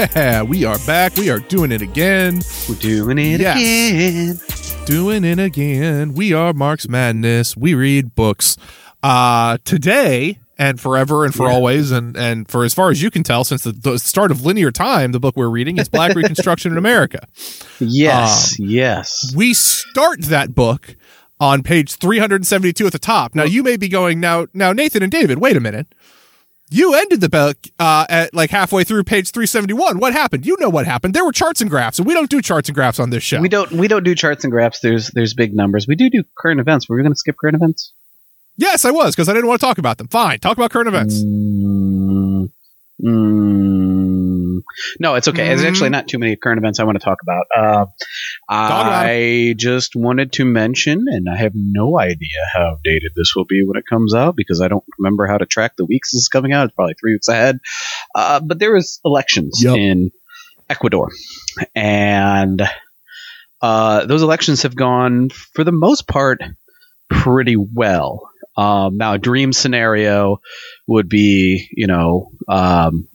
Yeah, we are back. We are doing it again. We're doing it Yes. again. Doing it again. We are Marx Madness. We read books. Uh today and forever and for Yeah. always and and for as far as you can tell since the, the start of linear time, the book we're reading is Black Reconstruction in America. Yes, Um, yes. We start that book on page 372 at the top. Now you may be going now now Nathan and David, wait a minute. You ended the book uh, at like halfway through page 371. What happened? You know what happened. There were charts and graphs, and we don't do charts and graphs on this show. We don't we don't do charts and graphs. There's there's big numbers. We do do current events. Were we going to skip current events? Yes, I was because I didn't want to talk about them. Fine, talk about current events. Mm, mm, no, it's okay. There's Mm. actually not too many current events I want to talk about. Uh, I just wanted to mention, and I have no idea how dated this will be when it comes out because I don't remember how to track the weeks this is coming out. It's probably three weeks ahead. Uh, but there was elections Yep. in Ecuador, and uh, those elections have gone, for the most part, pretty well. Um, now, a dream scenario would be, you know, um,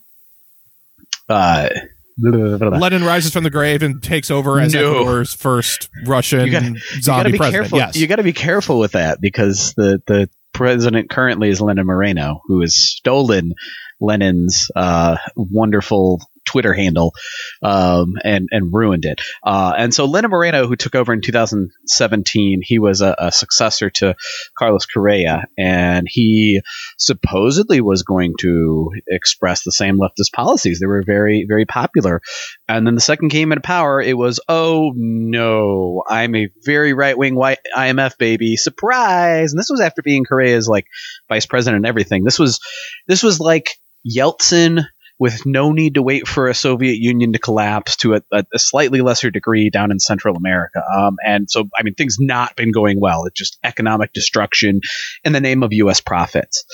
uh, Lenin rises from the grave and takes over as No. Ecuador's first Russian You gotta- you gotta zombie be president. careful. Yes, You got to be careful with that because the the president currently is Lenin Moreno, who has stolen Lenin's uh, wonderful Twitter handle um, and and ruined it. Uh, and so Lenin Moreno, who took over in 2017, he was a, a successor to Carlos Correa, and he supposedly was going to express the same leftist policies. They were very very popular. And then the second came into power, it was, oh no, I'm a very right wing white IMF baby. Surprise! And this was after being Correa's like vice president and everything. This was this was like Yeltsin with no need to wait for a Soviet Union to collapse to a, a, a slightly lesser degree down in Central America. Um, and so, I mean, things not been going well. It's just economic destruction in the name of U.S. profits.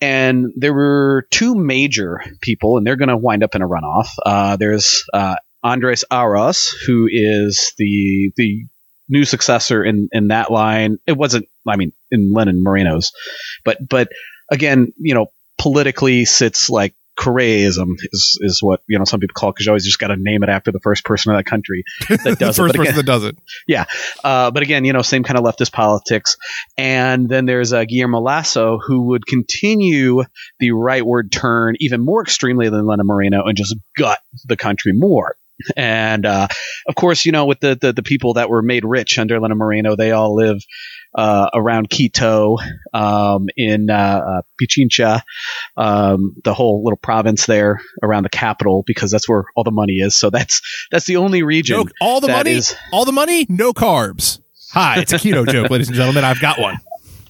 And there were two major people, and they're going to wind up in a runoff. Uh, there's uh, Andres Arauz, who is the the new successor in in that line. It wasn't, I mean, in Lenin Moreno's, but but again, you know, politically sits like Correaism is is what you know some people call it because you always just got to name it after the first person in that country that does first it. But person that does it. Yeah, uh, but again, you know, same kind of leftist politics. And then there's uh, Guillermo Lasso, who would continue the rightward turn even more extremely than Lenin Moreno and just gut the country more. And uh, of course, you know, with the, the the people that were made rich under Lenin Moreno, they all live uh, around Quito, um, in uh, uh, Pichincha, um, the whole little province there around the capital, because that's where all the money is. So that's that's the only region. No, all the money, is- all the money, no carbs. Hi, it's a keto joke, ladies and gentlemen. I've got one.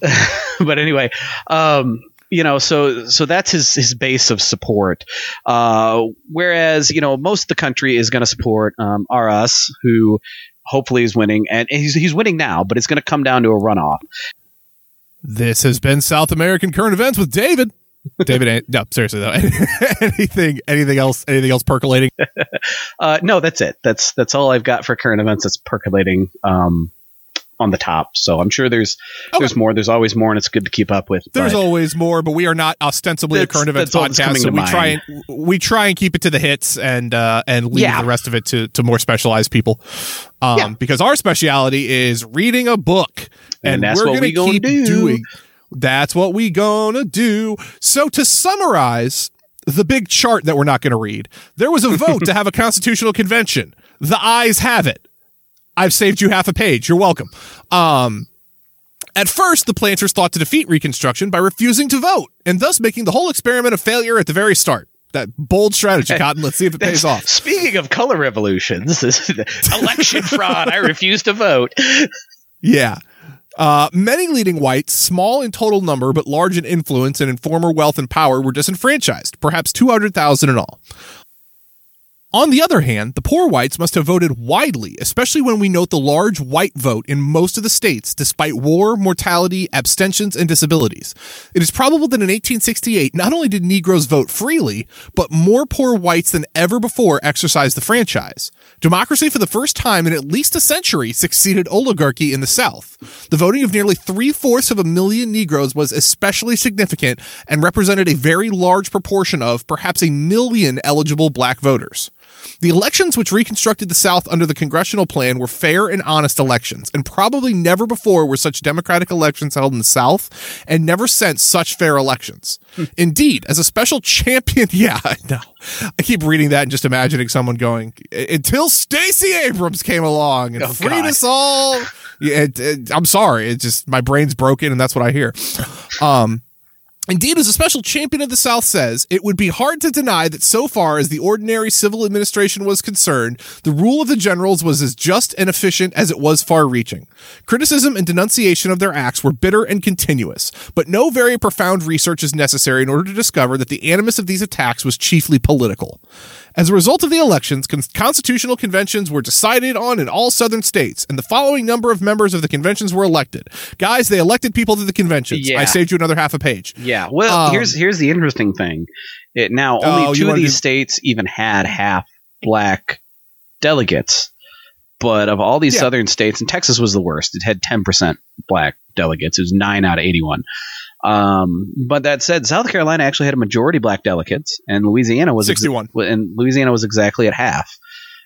but anyway, um, you know, so so that's his his base of support. Uh, whereas you know most of the country is going to support um, Arauz, who hopefully is winning, and he's he's winning now, but it's going to come down to a runoff. This has been South American current events with David. David, no, seriously though. anything, anything else? Anything else percolating? Uh, no, that's it. That's that's all I've got for current events. That's percolating um, on the top. So I'm sure there's Okay. there's more. There's always more, and it's good to keep up with. There's always more, but we are not ostensibly a current events that's that's podcast, coming so to we mind. try and we try and keep it to the hits and uh, and leave Yeah. the rest of it to to more specialized people. Um, Yeah. because our speciality is reading a book, And that's we're what gonna we gonna keep do. doing. That's what we gonna do. So to summarize the big chart that we're not going to read, there was a vote to have a constitutional convention. The ayes have it. I've saved you half a page. You're welcome. Um, at first, the planters thought to defeat Reconstruction by refusing to vote, and thus making the whole experiment a failure at the very start. That bold strategy, Cotton. Let's see if it pays off. Speaking of color revolutions, election fraud. I refuse to vote. Yeah. Uh, many leading whites, small in total number but large in influence and in former wealth and power, were disenfranchised, perhaps 200,000 in all. On the other hand, the poor whites must have voted widely, especially when we note the large white vote in most of the states, despite war, mortality, abstentions, and disabilities. It is probable that in 1868, not only did Negroes vote freely, but more poor whites than ever before exercised the franchise. Democracy for the first time in at least a century succeeded oligarchy in the South. The voting of nearly three fourths of a million Negroes was especially significant and represented a very large proportion of perhaps a million eligible black voters. The elections which reconstructed the South under the congressional plan were fair and honest elections, and probably never before were such democratic elections held in the South, and never since such fair elections. Indeed, as a special champion, yeah, I know. I keep reading that and just imagining someone going, until Stacey Abrams came along and Oh, freed God. us all. Yeah, it, it- I'm sorry. It's just my brain's broken, and that's what I hear. Um, Indeed, as a special champion of the South says, it would be hard to deny that so far as the ordinary civil administration was concerned, the rule of the generals was as just and efficient as it was far reaching. Criticism and denunciation of their acts were bitter and continuous, but no very profound research is necessary in order to discover that the animus of these attacks was chiefly political. As a result of the elections, con- constitutional conventions were decided on in all southern states, and the following number of members of the conventions were elected. Guys, they elected people to the conventions. Yeah. I saved you another half a page. Yeah. Well, Um, here's here's the interesting thing. It now Oh, only you two of these states even had half black delegates. But of all these Yeah. southern states, and Texas was the worst. It had 10% black delegates. It was 9 out of 81. Um, but that said, South Carolina actually had a majority black delegates, and Louisiana was ex- 61. and Louisiana was exactly at half.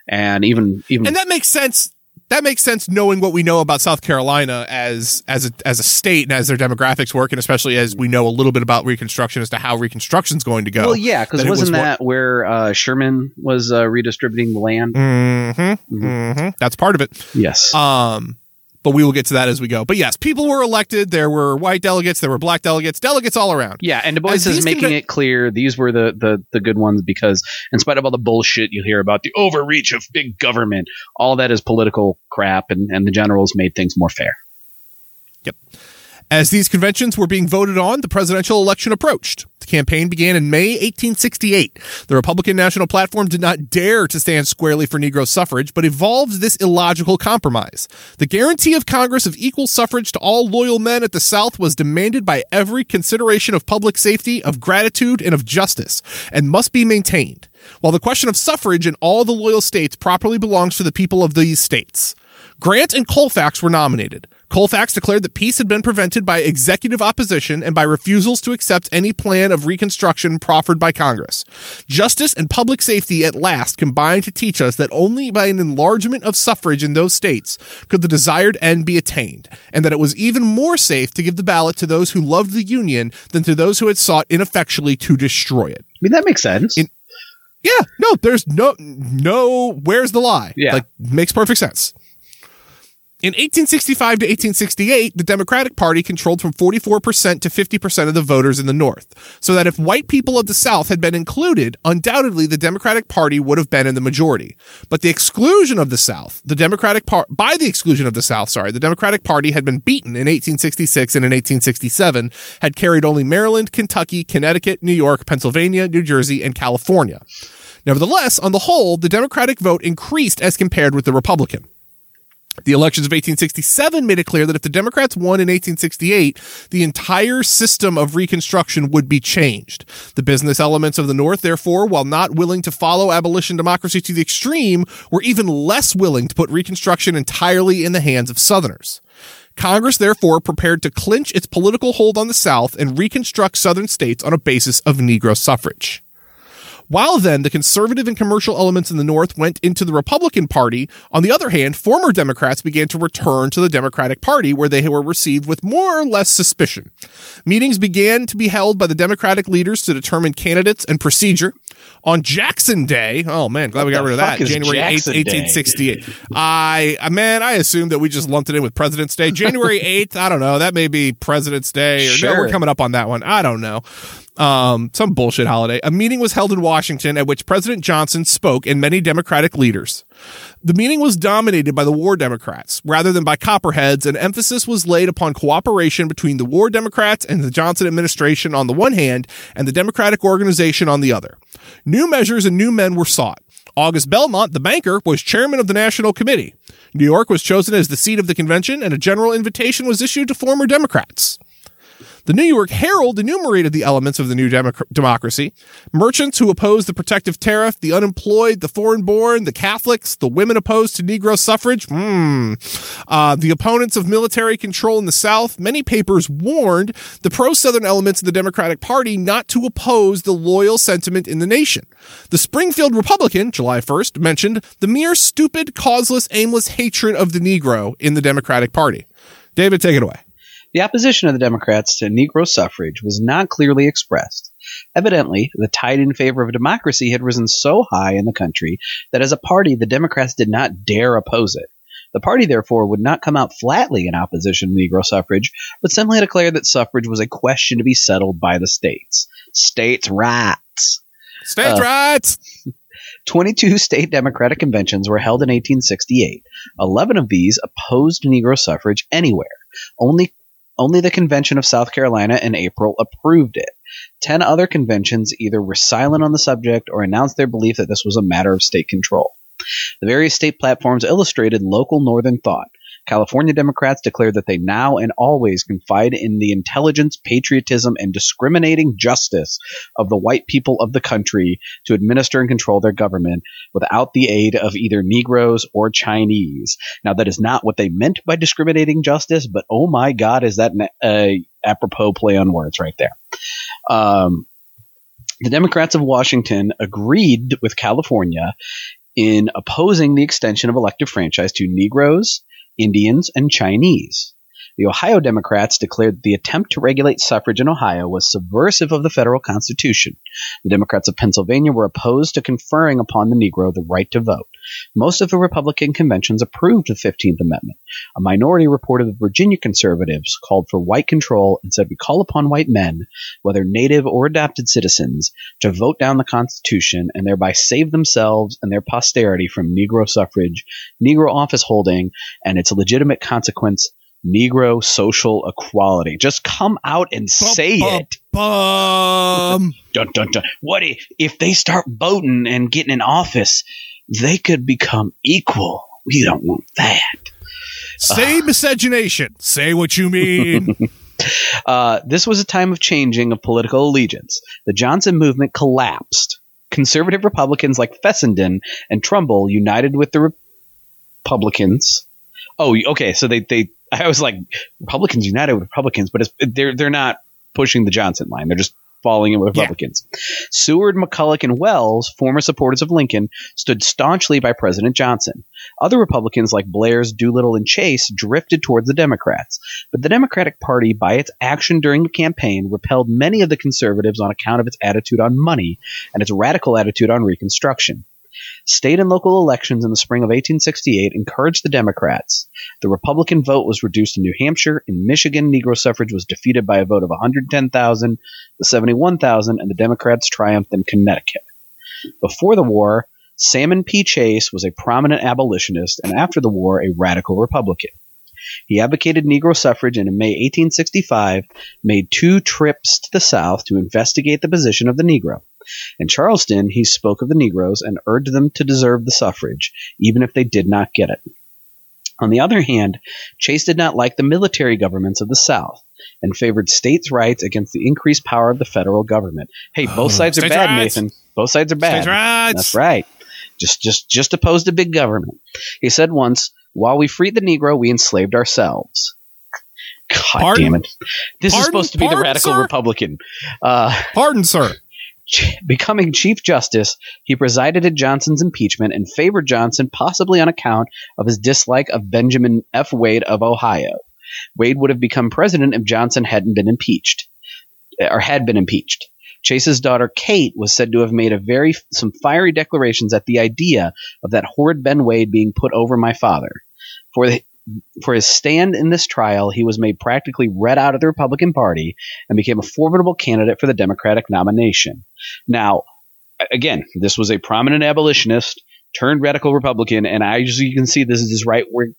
And even even and that makes sense. That makes sense knowing what we know about South Carolina as as a, as a state and as their demographics work, and especially as we know a little bit about Reconstruction as to how Reconstruction's going to go. well, yeah, because was wasn't what- that where uh, Sherman was uh, redistributing the land? Mm-hmm, mm-hmm. That's part of it. Yes. Um, but we will get to that as we go. But yes, people were elected. There were white delegates. There were black delegates. Delegates all around. Yeah, and Du Bois is making it clear these were the, the the good ones because, in spite of all the bullshit you hear about the overreach of big government, all that is political crap, and, and the generals made things more fair. As these conventions were being voted on, the presidential election approached. The campaign began in May 1868. The Republican National Platform did not dare to stand squarely for Negro suffrage, but evolved this illogical compromise. The guarantee of Congress of equal suffrage to all loyal men at the South was demanded by every consideration of public safety, of gratitude, and of justice, and must be maintained. While the question of suffrage in all the loyal states properly belongs to the people of these states. Grant and Colfax were nominated. Colfax declared that peace had been prevented by executive opposition and by refusals to accept any plan of reconstruction proffered by Congress. Justice and public safety at last combined to teach us that only by an enlargement of suffrage in those states could the desired end be attained, and that it was even more safe to give the ballot to those who loved the Union than to those who had sought ineffectually to destroy it. I mean, that makes sense. In- Yeah, no, there's no, no, where's the lie? Yeah. Like, makes perfect sense. In 1865 to 1868, the Democratic Party controlled from 44% to 50% of the voters in the North. So that if white people of the South had been included, undoubtedly the Democratic Party would have been in the majority. But the exclusion of the South, the Democratic Par- by the exclusion of the South, sorry, the Democratic Party had been beaten in 1866 and in 1867, had carried only Maryland, Kentucky, Connecticut, New York, Pennsylvania, New Jersey, and California. Nevertheless, on the whole, the Democratic vote increased as compared with the Republican. The elections of 1867 made it clear that if the Democrats won in 1868, the entire system of Reconstruction would be changed. The business elements of the North, therefore, while not willing to follow abolition democracy to the extreme, were even less willing to put Reconstruction entirely in the hands of Southerners. Congress, therefore, prepared to clinch its political hold on the South and reconstruct Southern states on a basis of Negro suffrage. While then the conservative and commercial elements in the North went into the Republican Party, on the other hand, former Democrats began to return to the Democratic Party where they were received with more or less suspicion. Meetings began to be held by the Democratic leaders to determine candidates and procedure. On Jackson Day, oh man, glad we got rid of that. January 8th, Jackson Day? 1868. I, I- man, I assumed that we just lumped it in with President's Day. January 8th, I don't know. That may be President's Day or no, Sure. we're coming up on that one. I don't know um, some bullshit holiday. A meeting was held in Washington at which President Johnson spoke and many Democratic leaders. The meeting was dominated by the war Democrats rather than by Copperheads, and emphasis was laid upon cooperation between the war Democrats and the Johnson administration on the one hand and the Democratic organization on the other. New measures and new men were sought. August Belmont, the banker, was chairman of the National Committee. New York was chosen as the seat of the convention, and a general invitation was issued to former Democrats. The New York Herald enumerated the elements of the new democ- democracy merchants who opposed the protective tariff, the unemployed, the foreign born, the Catholics, the women opposed to Negro suffrage, hmm. uh, the opponents of military control in the South. Many papers warned the pro Southern elements of the Democratic Party not to oppose the loyal sentiment in the nation. The Springfield Republican, July 1st, mentioned the mere stupid, causeless, aimless hatred of the Negro in the Democratic Party. David, take it away. The opposition of the Democrats to Negro suffrage was not clearly expressed. Evidently, the tide in favor of democracy had risen so high in the country that as a party, the Democrats did not dare oppose it. The party, therefore, would not come out flatly in opposition to Negro suffrage, but simply declared that suffrage was a question to be settled by the states. States' rights. States' uh, rights! 22 state Democratic conventions were held in 1868. 11 of these opposed Negro suffrage anywhere. Only only the Convention of South Carolina in April approved it. Ten other conventions either were silent on the subject or announced their belief that this was a matter of state control. The various state platforms illustrated local Northern thought. California Democrats declared that they now and always confide in the intelligence, patriotism, and discriminating justice of the white people of the country to administer and control their government without the aid of either Negroes or Chinese. Now, that is not what they meant by discriminating justice, but oh my God, is that an apropos play on words right there? Um, the Democrats of Washington agreed with California in opposing the extension of elective franchise to Negroes, Indians, and Chinese. The Ohio Democrats declared that the attempt to regulate suffrage in Ohio was subversive of the federal Constitution. The Democrats of Pennsylvania were opposed to conferring upon the Negro the right to vote. Most of the Republican conventions approved the 15th Amendment. A minority reported that Virginia conservatives called for white control and said we call upon white men, whether native or adopted citizens, to vote down the Constitution and thereby save themselves and their posterity from Negro suffrage, Negro office holding, and its legitimate consequence, Negro social equality. Just come out and say bum, it. Bum. dun, dun, dun. What if, if they start voting and getting in office, they could become equal? We don't want that. Say uh, miscegenation. Say what you mean. uh, this was a time of changing of political allegiance. The Johnson movement collapsed. Conservative Republicans like Fessenden and Trumbull united with the Republicans. Oh, okay. So they, they I was like, Republicans united with Republicans, but they're they're not pushing the Johnson line. They're just falling in with Republicans. Yeah. Seward, McCulloch, and Welles, former supporters of Lincoln, stood staunchly by President Johnson. Other Republicans like Blair's, Doolittle, and Chase drifted towards the Democrats. But the Democratic Party, by its action during the campaign, repelled many of the conservatives on account of its attitude on money and its radical attitude on Reconstruction. State and local elections in the spring of 1868 encouraged the Democrats. The Republican vote was reduced in New Hampshire. In Michigan, Negro suffrage was defeated by a vote of 110,000 to 71,000, and the Democrats triumphed in Connecticut. Before the war, Salmon P. Chase was a prominent abolitionist, and after the war, a radical Republican. He advocated Negro suffrage and in May 1865 made two trips to the South to investigate the position of the Negro. In Charleston, he spoke of the Negroes and urged them to deserve the suffrage, even if they did not get it. On the other hand, Chase did not like the military governments of the South and favored states' rights against the increased power of the federal government. Hey, both oh, sides are bad, rights. Nathan. Both sides are bad. That's right. Just, just, just opposed to big government. He said once, "While we freed the Negro, we enslaved ourselves." God pardon? damn it! This pardon? is supposed to be pardon, the radical sir? Republican. Uh, pardon, sir. Becoming Chief Justice, he presided at Johnson's impeachment and favored Johnson possibly on account of his dislike of Benjamin F. Wade of Ohio. Wade would have become president if Johnson hadn't been impeached, or had been impeached. Chase's daughter Kate was said to have made a very some fiery declarations at the idea of that horrid Ben Wade being put over my father. For the, for his stand in this trial, he was made practically read out of the Republican Party and became a formidable candidate for the Democratic nomination. Now, again, this was a prominent abolitionist turned radical Republican, and as you can see, this is his right wing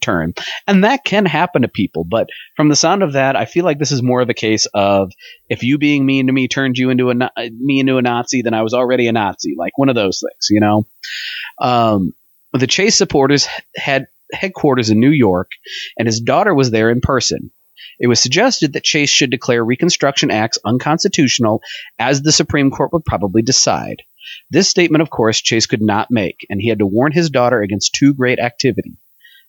turn. And that can happen to people. But from the sound of that, I feel like this is more of a case of if you being mean to me turned you into a me into a Nazi, then I was already a Nazi. Like one of those things, you know. Um, the Chase supporters had headquarters in New York, and his daughter was there in person. It was suggested that Chase should declare Reconstruction Acts unconstitutional, as the Supreme Court would probably decide. This statement, of course, Chase could not make, and he had to warn his daughter against too great activity.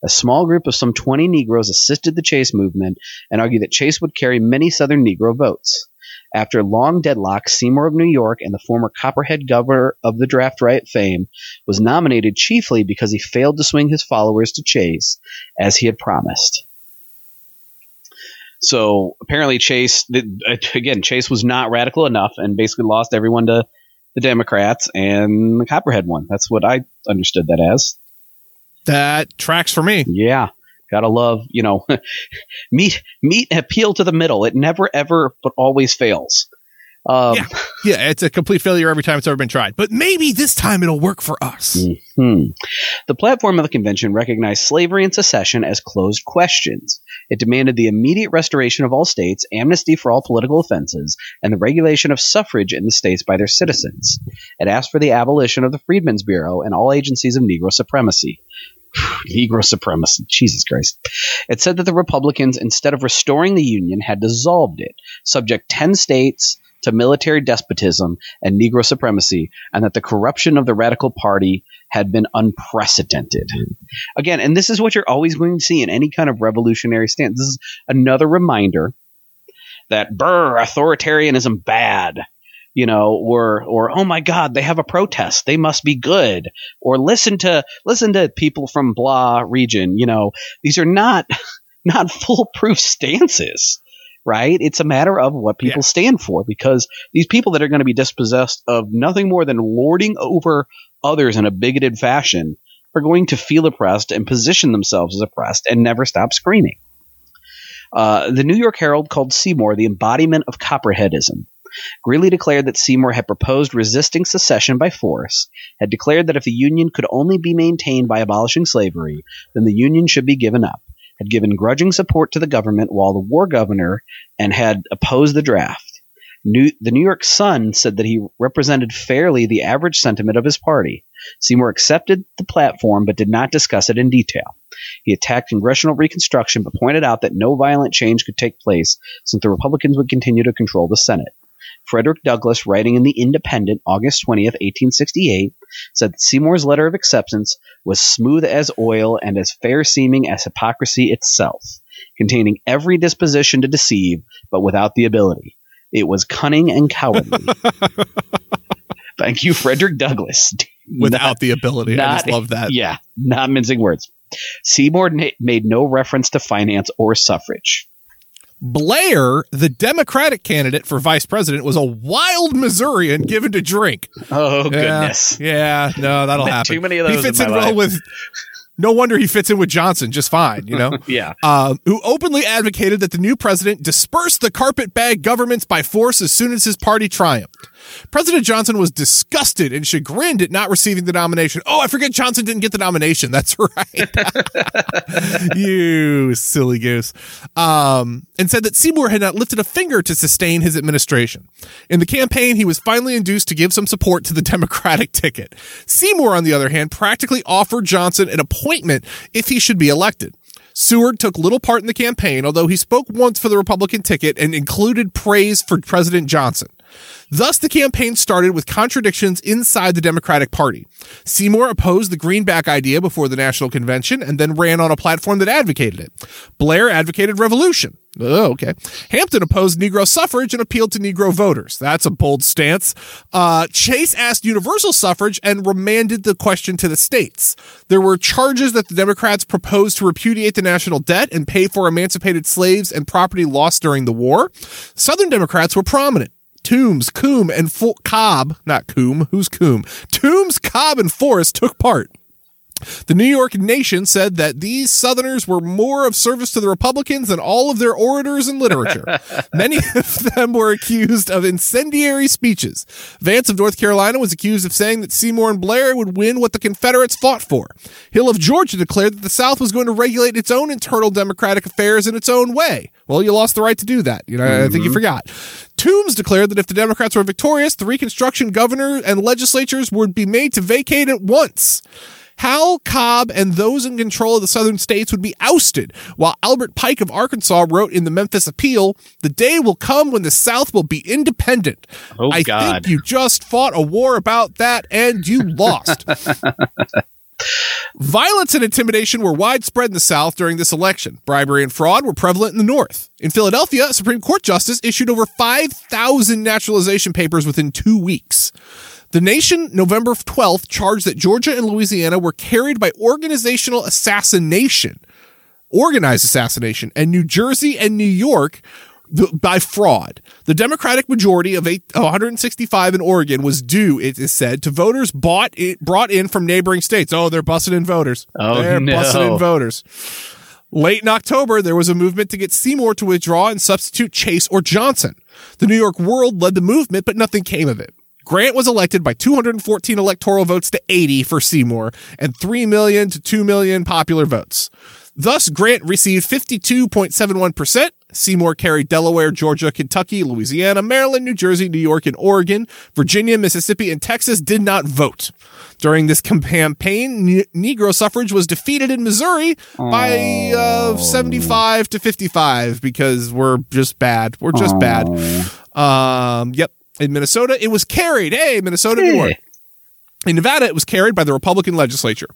A small group of some 20 Negroes assisted the Chase movement and argued that Chase would carry many Southern Negro votes. After a long deadlock, Seymour of New York and the former Copperhead governor of the draft riot fame was nominated chiefly because he failed to swing his followers to Chase as he had promised. So apparently, Chase, uh, again, Chase was not radical enough and basically lost everyone to the Democrats and the Copperhead won. That's what I understood that as. That tracks for me. Yeah. Gotta love, you know, meet, meet, appeal to the middle. It never, ever, but always fails. Um, yeah, yeah, it's a complete failure every time it's ever been tried. But maybe this time it'll work for us. Mm-hmm. The platform of the convention recognized slavery and secession as closed questions. It demanded the immediate restoration of all states, amnesty for all political offenses, and the regulation of suffrage in the states by their citizens. It asked for the abolition of the Freedmen's Bureau and all agencies of Negro supremacy. Negro supremacy. Jesus Christ. It said that the Republicans, instead of restoring the Union, had dissolved it, subject 10 states to military despotism and Negro supremacy, and that the corruption of the Radical Party had been unprecedented. Again, and this is what you're always going to see in any kind of revolutionary stance. This is another reminder that burr authoritarianism bad you know or or oh my god they have a protest they must be good or listen to listen to people from blah region you know these are not not foolproof stances right? It's a matter of what people yeah. stand for because these people that are going to be dispossessed of nothing more than lording over others in a bigoted fashion are going to feel oppressed and position themselves as oppressed and never stop screaming. Uh, the New York Herald called Seymour the embodiment of Copperheadism. Greeley declared that Seymour had proposed resisting secession by force, had declared that if the Union could only be maintained by abolishing slavery, then the Union should be given up, had given grudging support to the government while the war governor and had opposed the draft. New, the New York Sun said that he represented fairly the average sentiment of his party. Seymour accepted the platform but did not discuss it in detail. He attacked congressional reconstruction but pointed out that no violent change could take place since the Republicans would continue to control the Senate. Frederick Douglass, writing in The Independent, August 20th, 1868, said Seymour's letter of acceptance was smooth as oil and as fair seeming as hypocrisy itself, containing every disposition to deceive, but without the ability. It was cunning and cowardly. Thank you, Frederick Douglass. Without not, the ability. Not, I just love that. Yeah, not mincing words. Seymour na- made no reference to finance or suffrage. Blair, the Democratic candidate for vice president, was a wild Missourian given to drink. Oh goodness! Yeah, yeah no, that'll happen. Too many of those. He fits in, in well with no wonder he fits in with Johnson just fine, you know? yeah. Um, who openly advocated that the new president disperse the carpetbag governments by force as soon as his party triumphed. President Johnson was disgusted and chagrined at not receiving the nomination. Oh, I forget Johnson didn't get the nomination. That's right. you silly goose. Um, and said that Seymour had not lifted a finger to sustain his administration. In the campaign, he was finally induced to give some support to the Democratic ticket. Seymour, on the other hand, practically offered Johnson an appointment appointment if he should be elected. Seward took little part in the campaign, although he spoke once for the Republican ticket and included praise for President Johnson. Thus, the campaign started with contradictions inside the Democratic Party. Seymour opposed the greenback idea before the National Convention and then ran on a platform that advocated it. Blair advocated revolution. Oh, okay. Hampton opposed Negro suffrage and appealed to Negro voters. That's a bold stance. Uh, Chase asked universal suffrage and remanded the question to the states. There were charges that the Democrats proposed to repudiate the national debt and pay for emancipated slaves and property lost during the war. Southern Democrats were prominent. Toombs, Coombe, and Fo- Cobb, not Coombe, who's Coombe? Toombs, Cobb, and Forrest took part. The New York Nation said that these Southerners were more of service to the Republicans than all of their orators and literature. Many of them were accused of incendiary speeches. Vance of North Carolina was accused of saying that Seymour and Blair would win what the Confederates fought for. Hill of Georgia declared that the South was going to regulate its own internal democratic affairs in its own way. Well, you lost the right to do that. You know, mm-hmm. I think you forgot. Toombs declared that if the Democrats were victorious, the Reconstruction governor and legislatures would be made to vacate at once. Hal Cobb and those in control of the southern states would be ousted, while Albert Pike of Arkansas wrote in the Memphis Appeal, The day will come when the South will be independent. Oh, I God. think you just fought a war about that and you lost. Violence and intimidation were widespread in the South during this election. Bribery and fraud were prevalent in the North. In Philadelphia, a Supreme Court justice issued over 5,000 naturalization papers within two weeks. The nation, November 12th, charged that Georgia and Louisiana were carried by organizational assassination, organized assassination, and New Jersey and New York by fraud. The Democratic majority of eight, 165 in Oregon was due, it is said, to voters bought it, brought in from neighboring states. Oh, they're busting in voters. Oh, they're no. busting in voters. Late in October, there was a movement to get Seymour to withdraw and substitute Chase or Johnson. The New York World led the movement, but nothing came of it. Grant was elected by 214 electoral votes to 80 for Seymour and 3 million to 2 million popular votes. Thus, Grant received 52.71%. Seymour carried Delaware, Georgia, Kentucky, Louisiana, Maryland, New Jersey, New York, and Oregon. Virginia, Mississippi, and Texas did not vote. During this campaign, ne- Negro suffrage was defeated in Missouri by uh, 75 to 55 because we're just bad. We're just bad. Um, yep. In Minnesota, it was carried. Hey, Minnesota, good work. In Nevada, it was carried by the Republican legislature.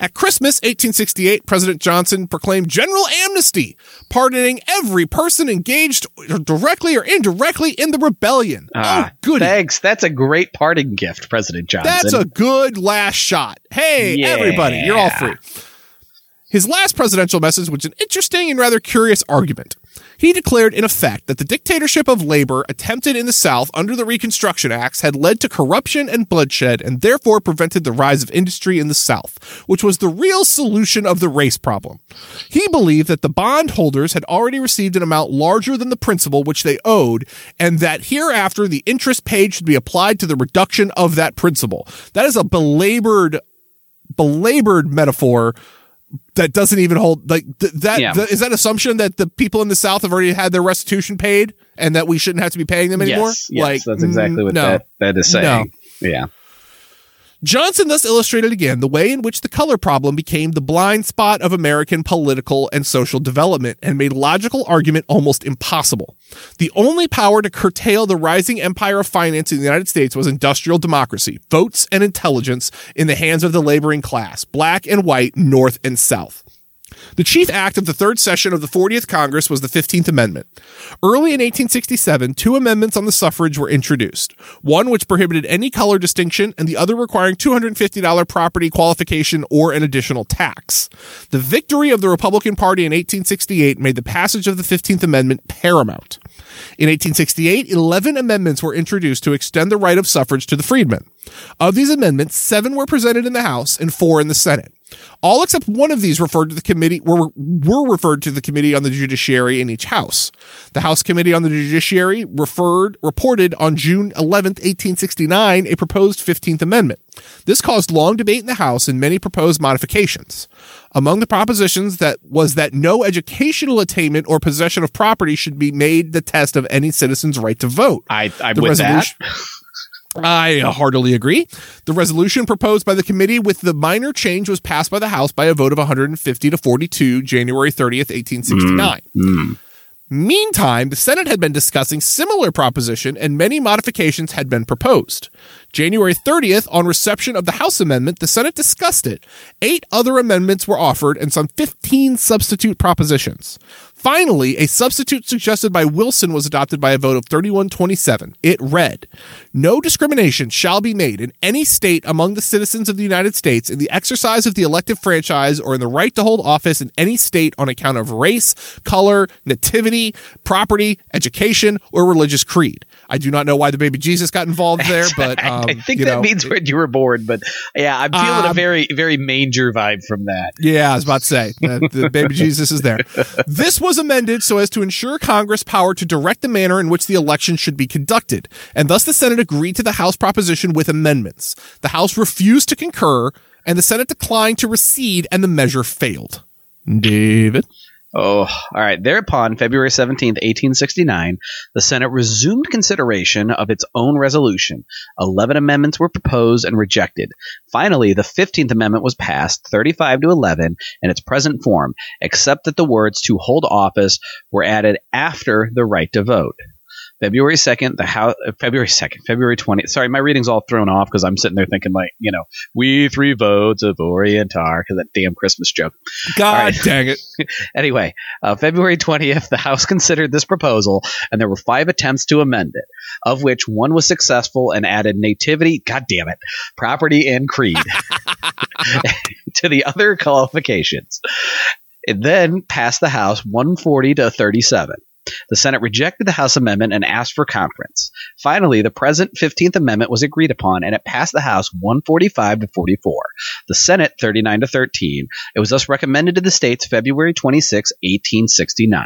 At Christmas 1868, President Johnson proclaimed general amnesty, pardoning every person engaged directly or indirectly in the rebellion. Ah, oh, good. Thanks. That's a great parting gift, President Johnson. That's a good last shot. Hey, Yeah. everybody, you're all free. His last presidential message was an interesting and rather curious argument. He declared, in effect, that the dictatorship of labor attempted in the South under the Reconstruction Acts had led to corruption and bloodshed and therefore prevented the rise of industry in the South, which was the real solution of the race problem. He believed that the bondholders had already received an amount larger than the principal which they owed, and that hereafter the interest paid should be applied to the reduction of that principal. That is a belabored, belabored metaphor that doesn't even hold like th- that Yeah. th- is that assumption that the people in the south have already had their restitution paid and that we shouldn't have to be paying them anymore Yes, yes, like that's exactly mm, what no. that, that is saying. Yeah. Johnson thus illustrated again the way in which the color problem became the blind spot of American political and social development and made logical argument almost impossible. The only power to curtail the rising empire of finance in the United States was industrial democracy, votes and intelligence in the hands of the laboring class, black and white, north and south. The chief act of the third session of the 40th Congress was the 15th Amendment. Early in 1867, two amendments on the suffrage were introduced. One which prohibited any color distinction, and the other requiring $250 property qualification or an additional tax. The victory of the Republican Party in 1868 made the passage of the 15th Amendment paramount. In 1868, 11 amendments were introduced to extend the right of suffrage to the freedmen. Of these amendments, seven were presented in the House and four in the Senate. All except one of these referred to the committee were, were referred to the committee on the judiciary in each house. The House Committee on the Judiciary referred reported on June 11th, 1869, a proposed 15th Amendment. This caused long debate in the House and many proposed modifications. Among the propositions that was that no educational attainment or possession of property should be made the test of any citizen's right to vote. I, I'm The with that. I heartily agree. The resolution proposed by the committee with the minor change was passed by the House by a vote of 150 to 42, January 30th, 1869. Mm. Meantime, the Senate had been discussing similar proposition and many modifications had been proposed. January 30th, on reception of the House amendment, the Senate discussed it. Eight other amendments were offered and some 15 substitute propositions. Finally, a substitute suggested by Wilson was adopted by a vote of 3127. It read, No discrimination shall be made in any state among the citizens of the United States in the exercise of the elective franchise or in the right to hold office in any state on account of race, color, nativity, property, education, or religious creed. I do not know why the baby Jesus got involved there, but um, I think that know, means when you were born. But yeah, I'm feeling a Um, very, very manger vibe from that. Yeah, I was about to say that the baby Jesus is there. This was amended so as to ensure Congress power to direct the manner in which the election should be conducted, and thus the Senate agreed to the House proposition with amendments. The House refused to concur, and the Senate declined to recede, and the measure failed. David. Oh, all right. Thereupon, February 17th, 1869, the Senate resumed consideration of its own resolution. Eleven amendments were proposed and rejected. Finally, the 15th Amendment was passed, 35 to 11, in its present form, except that the words to hold office were added after the right to vote. February 2nd, the House, uh, February 2nd, February 20th. Sorry, my reading's all thrown off because I'm sitting there thinking, like, you know, we three votes of Orientar, because that damn Christmas joke. God right. dang it. Anyway, uh, February 20th, the House considered this proposal, and there were five attempts to amend it, of which one was successful and added nativity, god damn it, property and creed to the other qualifications. It then passed the House 140 to 37. The Senate rejected the House amendment and asked for conference. Finally, the present 15th Amendment was agreed upon, and it passed the House 145 to 44. The Senate 39 to 13. It was thus recommended to the states February 26, 1869.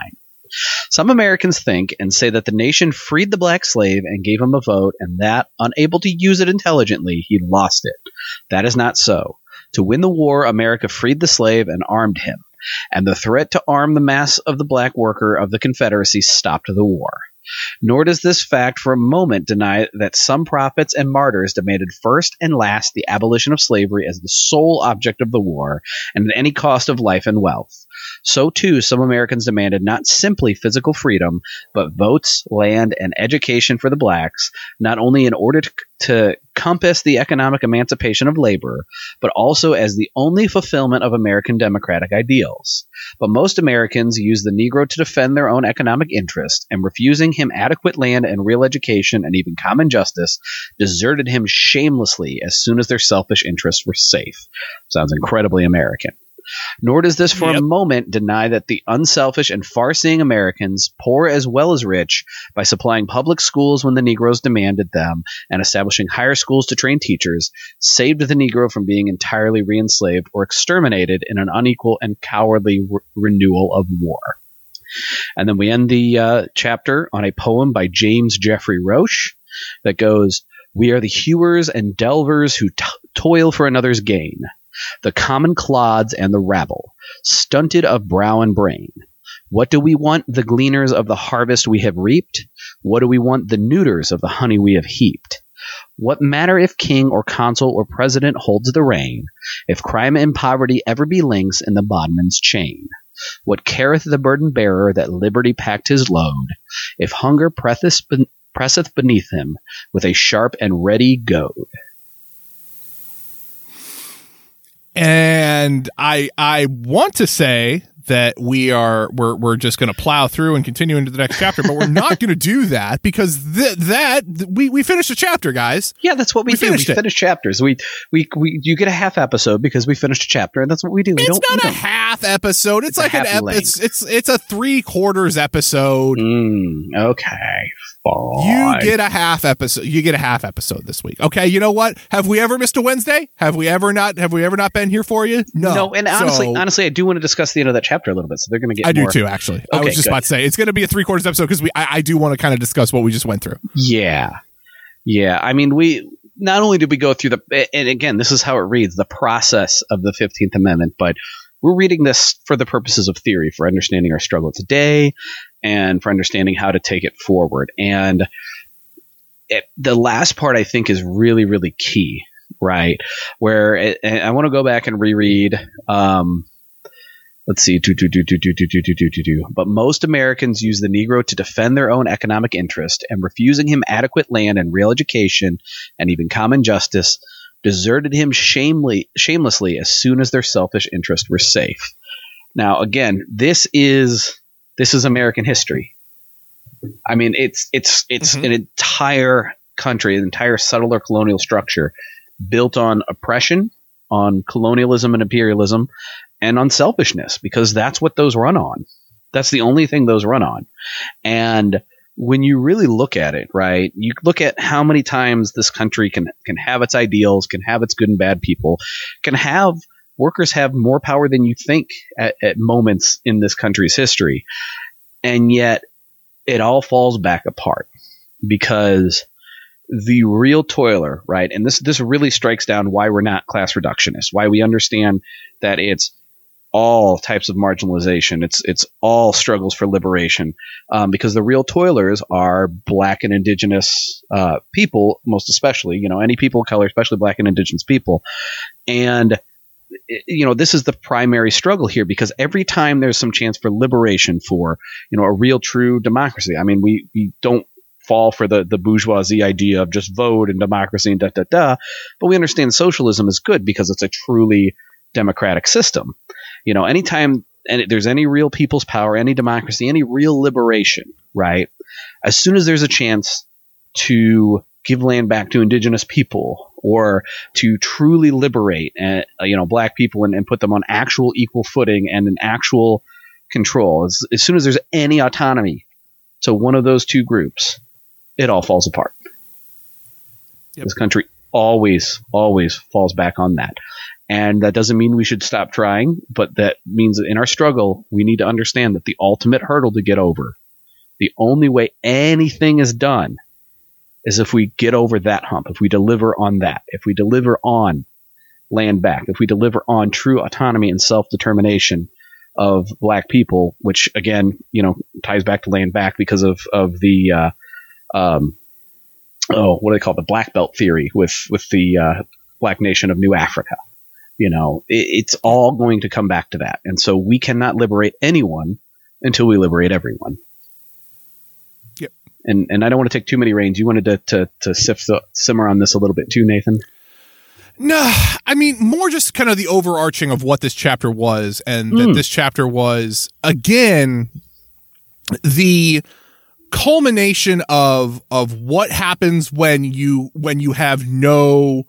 Some Americans think and say that the nation freed the black slave and gave him a vote, and that, unable to use it intelligently, he lost it. That is not so. To win the war, America freed the slave and armed him, and the threat to arm the mass of the black worker of the Confederacy stopped the war. Nor does this fact for a moment deny that some prophets and martyrs demanded first and last the abolition of slavery as the sole object of the war and at any cost of life and wealth. So too, some Americans demanded not simply physical freedom, but votes, land, and education for the blacks, not only in order to, to compass the economic emancipation of labor, but also as the only fulfillment of American democratic ideals. But most Americans use the Negro to defend their own economic interest, and refusing him adequate land and real education and even common justice, deserted him shamelessly as soon as their selfish interests were safe. Sounds incredibly American. Nor does this for Yep. a moment deny that the unselfish and far seeing Americans, poor as well as rich, by supplying public schools when the Negroes demanded them and establishing higher schools to train teachers, saved the Negro from being entirely re enslaved or exterminated in an unequal and cowardly re- renewal of war. And then we end the uh, chapter on a poem by James Jeffrey Roche that goes, We are the hewers and delvers who t- toil for another's gain the common clods and the rabble, stunted of brow and brain. What do we want, the gleaners of the harvest we have reaped? What do we want, the neuters of the honey we have heaped? What matter if king or consul or president holds the reign, if crime and poverty ever be links in the bondman's chain? What careth the burden bearer that liberty packed his load, if hunger presseth, beneath him with a sharp and ready goad? And I I want to say that we are we're we're just going to plow through and continue into the next chapter, but we're not going to do that because th- that we we finished a chapter, guys. Yeah, that's what we, We do. finished we it. finish chapters. We, we we you get a half episode because we finished a chapter, and that's what we do. We It's don't. not a half episode. It's, It's like an ep- length. it's it's it's a three quarters episode. Mm, okay, You get a half episode. You get a half episode this week. Okay, you know what? Have we ever missed a Wednesday? Have we ever not? Have we ever not been here for you? No. no, and honestly, So- honestly, I do want to discuss the end of that chapter a little bit. So they're going to get. I do too. Actually, I was just good. about to say it's going to be a three quarters episode because we. I, I do want to kind of discuss what we just went through. Yeah, yeah. I mean, we not only did we go through the, and again, this is how it reads: the process of the Fifteenth Amendment, but we're reading this for the purposes of theory, for understanding our struggle today, and for understanding how to take it forward. And it, the last part, I think, is really, really key, right? Where it, I want to go back and reread. Um, let's see, do, do, do, do, do, do, do, do, do, do, do. But most Americans use the Negro to defend their own economic interest, and refusing him adequate land and real education, and even common justice, deserted him shamely, shamelessly as soon as their selfish interests were safe. Now, again, this is this is American history. I mean, it's it's it's mm-hmm. an entire country, an entire settler colonial structure built on oppression, on colonialism and imperialism, and on selfishness, because that's what those run on. That's the only thing those run on. And when you really look at it, right, you look at how many times this country can can have its ideals, can have its good and bad people, can have workers have more power than you think at, at moments in this country's history. And yet it all falls back apart because the real toiler, right? And this this really strikes down why we're not class reductionists, why we understand that it's all types of marginalization. It's it's all struggles for liberation, um, because the real toilers are black and indigenous uh, people, most especially. You know, any people of color, especially black and indigenous people, and you know this is the primary struggle here because every time there's some chance for liberation for you know a real true democracy i mean we we don't fall for the the bourgeoisie idea of just vote and democracy and da da da but we understand socialism is good because it's a truly democratic system you know, anytime and there's any real people's power, any democracy, any real liberation, right? As soon as there's a chance to give land back to indigenous people or to truly liberate uh, you know black people and, and, put them on actual equal footing and an actual control as, as soon as there's any autonomy to one of those two groups it all falls apart yep. this country always always falls back on that and that doesn't mean we should stop trying, but that means that in our struggle, we need to understand that the ultimate hurdle to get over, the only way anything is done is if we get over that hump, if we deliver on that, if we deliver on land back, if we deliver on true autonomy and self determination of black people, which again, you know, ties back to land back because of, of the, uh, um, oh, what do they call it? the black belt theory with, with the, uh, black nation of New Africa you know, it, it's all going to come back to that. And so we cannot liberate anyone until we liberate everyone. Yep. And and I don't want to take too many reins. You wanted to to, to sift the, simmer on this a little bit too, Nathan. No, I mean more just kind of the overarching of what this chapter was, and mm. that this chapter was again the culmination of of what happens when you when you have no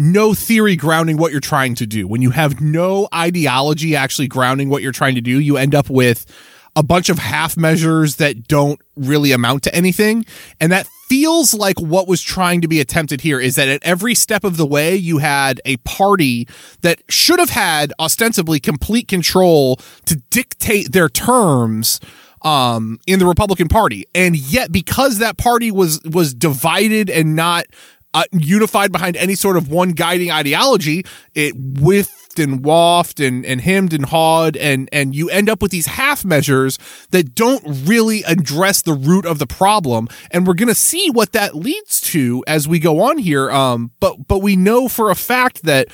no theory grounding what you're trying to do. When you have no ideology actually grounding what you're trying to do, you end up with a bunch of half measures that don't really amount to anything. And that feels like what was trying to be attempted here is that at every step of the way, you had a party that should have had ostensibly complete control to dictate their terms um, in the Republican Party. And yet, because that party was was divided and not uh, unified behind any sort of one guiding ideology, it whiffed and waft and, and hemmed and hawed and, and you end up with these half measures that don't really address the root of the problem. And we're going to see what that leads to as we go on here. Um, but, but we know for a fact that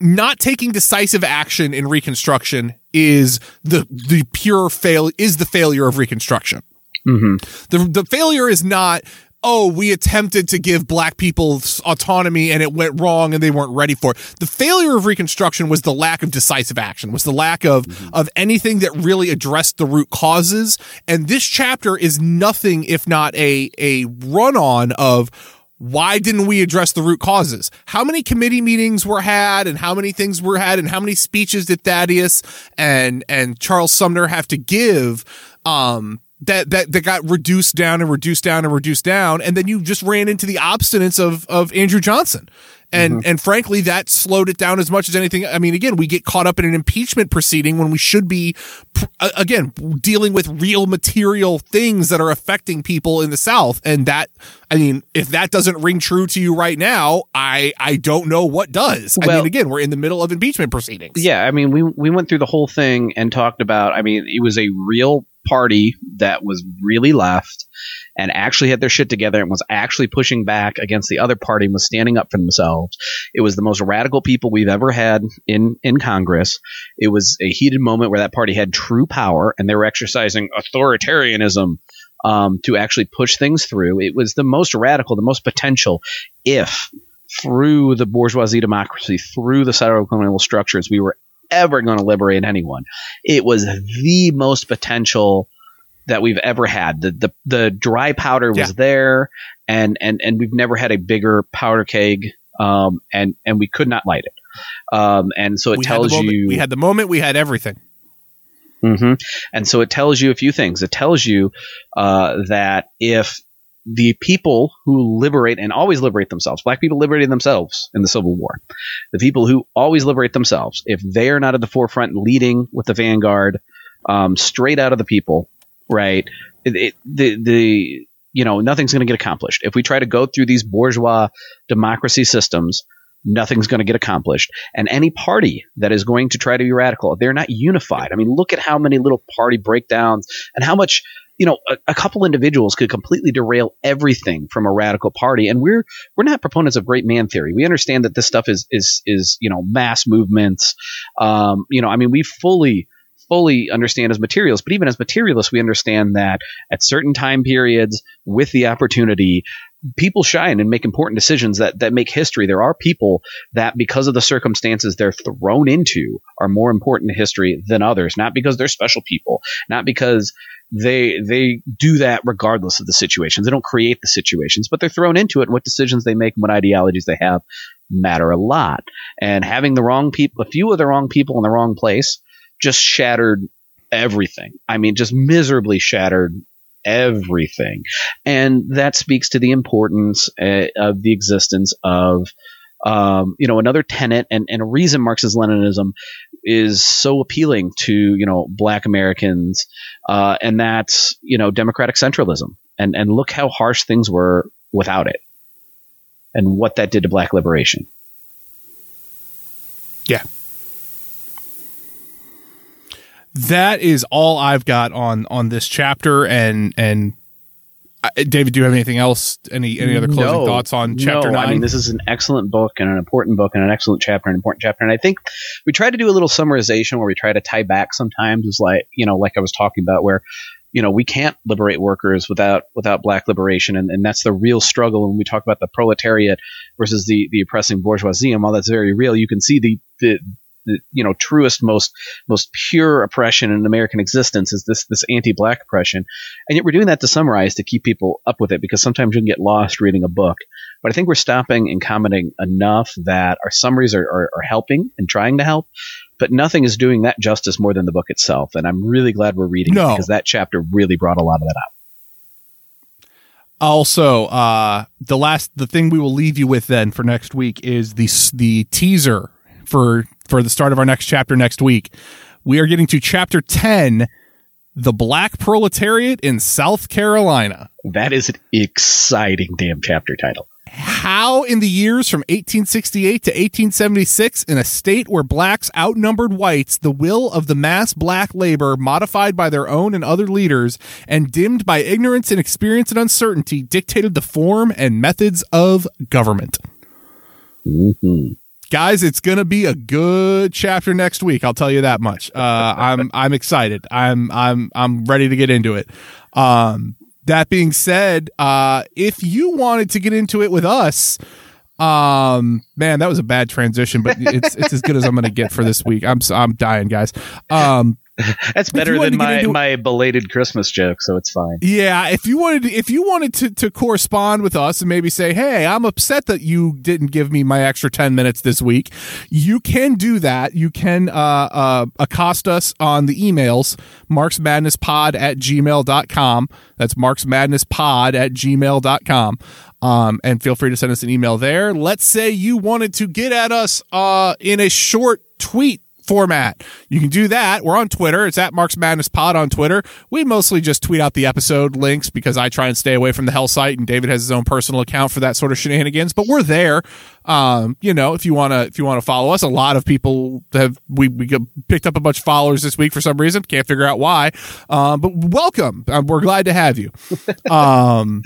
not taking decisive action in reconstruction is the, the pure fail, is the failure of reconstruction. Mm-hmm. The, the failure is not oh, we attempted to give black people autonomy and it went wrong and they weren't ready for it. The failure of Reconstruction was the lack of decisive action, was the lack of, mm-hmm. of anything that really addressed the root causes. And this chapter is nothing if not a, a run on of, why didn't we address the root causes? How many committee meetings were had and how many things were had and how many speeches did Thaddeus and, and Charles Sumner have to give, um, that that that got reduced down and reduced down and reduced down, and then you just ran into the obstinance of of Andrew Johnson. And mm-hmm. and frankly, that slowed it down as much as anything. I mean, again, we get caught up in an impeachment proceeding when we should be, again, dealing with real material things that are affecting people in the South. And that, I mean, if that doesn't ring true to you right now, I I don't know what does. Well, I mean, again, we're in the middle of impeachment proceedings. Yeah, I mean, we we went through the whole thing and talked about. I mean, it was a real party that was really left and actually had their shit together and was actually pushing back against the other party and was standing up for themselves. It was the most radical people we've ever had in, in Congress. It was a heated moment where that party had true power and they were exercising authoritarianism um, to actually push things through. It was the most radical, the most potential if through the bourgeoisie democracy, through the settler colonial structures, we were ever going to liberate anyone. It was the most potential that we've ever had. The the, the dry powder was Yeah. there, and and and we've never had a bigger powder keg. Um, and and we could not light it. Um, and so it we tells you we had the moment, we had everything. hmm And so it tells you a few things. It tells you uh, that if the people who liberate and always liberate themselves, black people liberated themselves in the Civil War, the people who always liberate themselves, if they are not at the forefront leading with the vanguard, um, straight out of the people, right? It, it, the the you know nothing's going to get accomplished if we try to go through these bourgeois democracy systems. Nothing's going to get accomplished. And any party that is going to try to be radical, they're not unified. I mean, look at how many little party breakdowns and how much, you know, a, a couple individuals could completely derail everything from a radical party. And we're we're not proponents of great man theory. We understand that this stuff is is is you know mass movements. Um, you know, I mean, we fully fully understand as materialists, but even as materialists, we understand that at certain time periods, with the opportunity, people shine and make important decisions that that make history. There are people that, because of the circumstances they're thrown into, are more important to history than others. Not because they're special people, not because they they do that regardless of the situations. They don't create the situations, but they're thrown into it. And what decisions they make and what ideologies they have matter a lot. And having the wrong people, a few of the wrong people in the wrong place, just shattered everything. I mean, just miserably shattered everything. And that speaks to the importance uh, of the existence of, um, you know, another tenet and, and a reason Marxist Leninism is so appealing to, you know, black Americans. Uh, and that's, you know, democratic centralism. And, and look how harsh things were without it and what that did to black liberation. Yeah. That is all I've got on on this chapter and and David, do you have anything else? Any any other closing No. thoughts on chapter no, nine? I mean, this is an excellent book and an important book and an excellent chapter and an important chapter. And I think we try to do a little summarization where we try to tie back sometimes is like, you know, like I was talking about where, you know, we can't liberate workers without without black liberation. And, and that's the real struggle when we talk about the proletariat versus the, the oppressing bourgeoisie. And while that's very real, you can see the, the, the you know truest most most pure oppression in American existence is this this anti-black oppression, and yet we're doing that to summarize to keep people up with it because sometimes you can get lost reading a book. But I think we're stopping and commenting enough that our summaries are, are, are helping and trying to help, but nothing is doing that justice more than the book itself. And I'm really glad we're reading No. it because that chapter really brought a lot of that out. also, uh, the last the thing we will leave you with then for next week is the the teaser for for the start of our next chapter next week. We are getting to chapter ten, the Black Proletariat in South Carolina. That is an exciting damn chapter title. how in the years from 1868 to 1876 in a state where blacks outnumbered whites the will of the mass black labor modified by their own and other leaders and dimmed by ignorance and experience and uncertainty dictated the form and methods of government Mm-hmm. Guys it's gonna be a good chapter next week i'll tell you that much. Uh, i'm i'm excited. I'm i'm i'm ready to get into it. Um that being said uh if you wanted to get into it with us um man that was a bad transition but it's it's as good as i'm gonna get for this week. I'm i'm dying guys. Um That's better than my, into- my belated Christmas joke, so it's fine. Yeah, if you wanted if you wanted to to correspond with us and maybe say, "Hey, I'm upset that you didn't give me my extra 10 minutes this week." You can do that. You can uh, uh, accost us on the emails marxmadnesspod at gmail.com. That's marxmadnesspod at gmail.com. Um, and feel free to send us an email there. Let's say you wanted to get at us uh, in a short tweet format. You can do that. We're on Twitter. It's at Marx Madness Pod on Twitter. We mostly just tweet out the episode links because I try and stay away from the hell site and David has his own personal account for that sort of shenanigans, but we're there. Um, you know, if you want to, if you want to follow us, a lot of people have, we, we got- picked up a bunch of followers this week for some reason. Can't figure out why. Um, but welcome. Um, we're glad to have you. Um,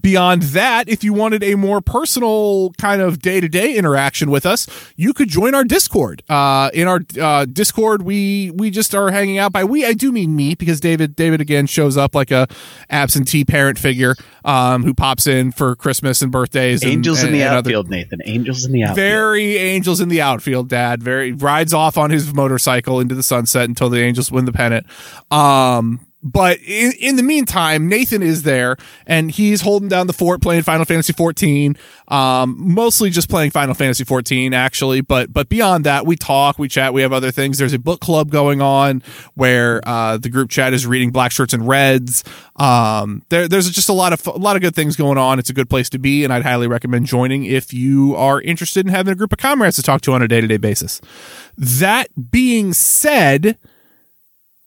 Beyond that, if you wanted a more personal kind of day to day interaction with us, you could join our Discord. Uh, in our uh, Discord, we we just are hanging out. By we, I do mean me because David David again shows up like a absentee parent figure um, who pops in for Christmas and birthdays. Angels and, in the and outfield, other, Nathan. Angels in the outfield. Very angels in the outfield. Dad very rides off on his motorcycle into the sunset until the Angels win the pennant. Um, but in, in the meantime, Nathan is there and he's holding down the fort playing Final Fantasy 14. Um, mostly just playing Final Fantasy 14 actually, but, but beyond that, we talk, we chat, we have other things. There's a book club going on where, uh, the group chat is reading Black Shirts and Reds. Um, there, there's just a lot of, a lot of good things going on. It's a good place to be and I'd highly recommend joining if you are interested in having a group of comrades to talk to on a day to day basis. That being said,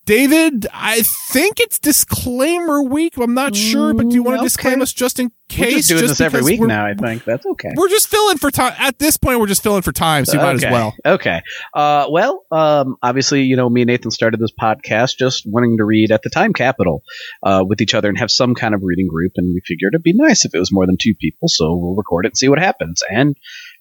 David, I think it's disclaimer week. I'm not sure, but do you want to okay. disclaim us just in case? We're just doing just this every week now. I think that's okay. We're just filling for time. At this point, we're just filling for time, so you okay. might as well. Okay. Uh, well, um, obviously, you know, me and Nathan started this podcast just wanting to read at the time capital uh, with each other and have some kind of reading group, and we figured it'd be nice if it was more than two people, so we'll record it and see what happens. And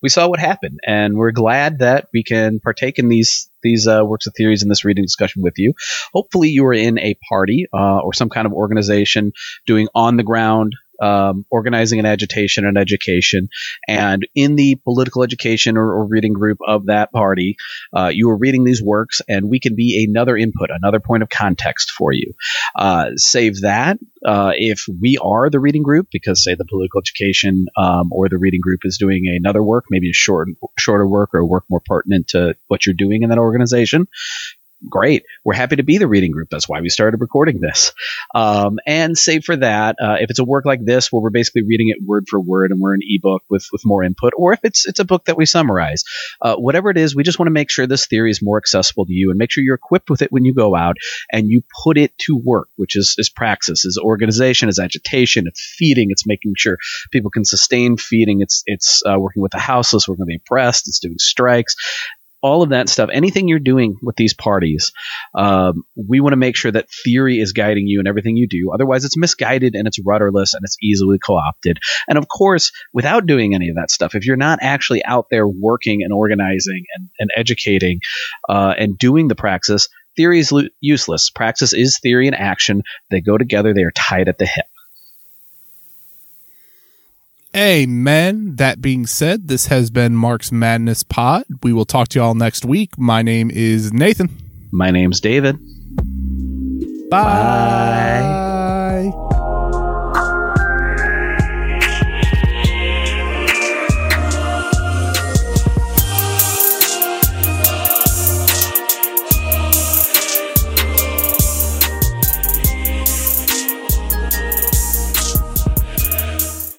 we saw what happened, and we're glad that we can partake in these these uh, works of theories in this reading discussion with you. Hopefully, you are in a party uh, or some kind of organization doing on the ground um, organizing an agitation and education. And in the political education or, or reading group of that party, uh, you are reading these works, and we can be another input, another point of context for you. Uh, save that. Uh, if we are the reading group, because say the political education um, or the reading group is doing another work, maybe a short, shorter work or work more pertinent to what you're doing in that organization, great. We're happy to be the reading group. That's why we started recording this. Um, and save for that, uh, if it's a work like this where we're basically reading it word for word and we're an ebook with with more input, or if it's it's a book that we summarize, uh, whatever it is, we just want to make sure this theory is more accessible to you and make sure you're equipped with it when you go out and you put it to work, which is is praxis, is organization, is agitation, it's feeding, it's making sure people can sustain feeding, it's it's uh, working with the houseless, working with the oppressed, it's doing strikes all of that stuff, anything you're doing with these parties, um, we want to make sure that theory is guiding you in everything you do. Otherwise, it's misguided and it's rudderless and it's easily co opted. And of course, without doing any of that stuff, if you're not actually out there working and organizing and, and educating uh, and doing the praxis, theory is lo- useless. Praxis is theory and action. They go together, they are tied at the hip. Amen. That being said, this has been Marx Madness Pod. We will talk to you all next week. My name is Nathan. My name's David. Bye. Bye.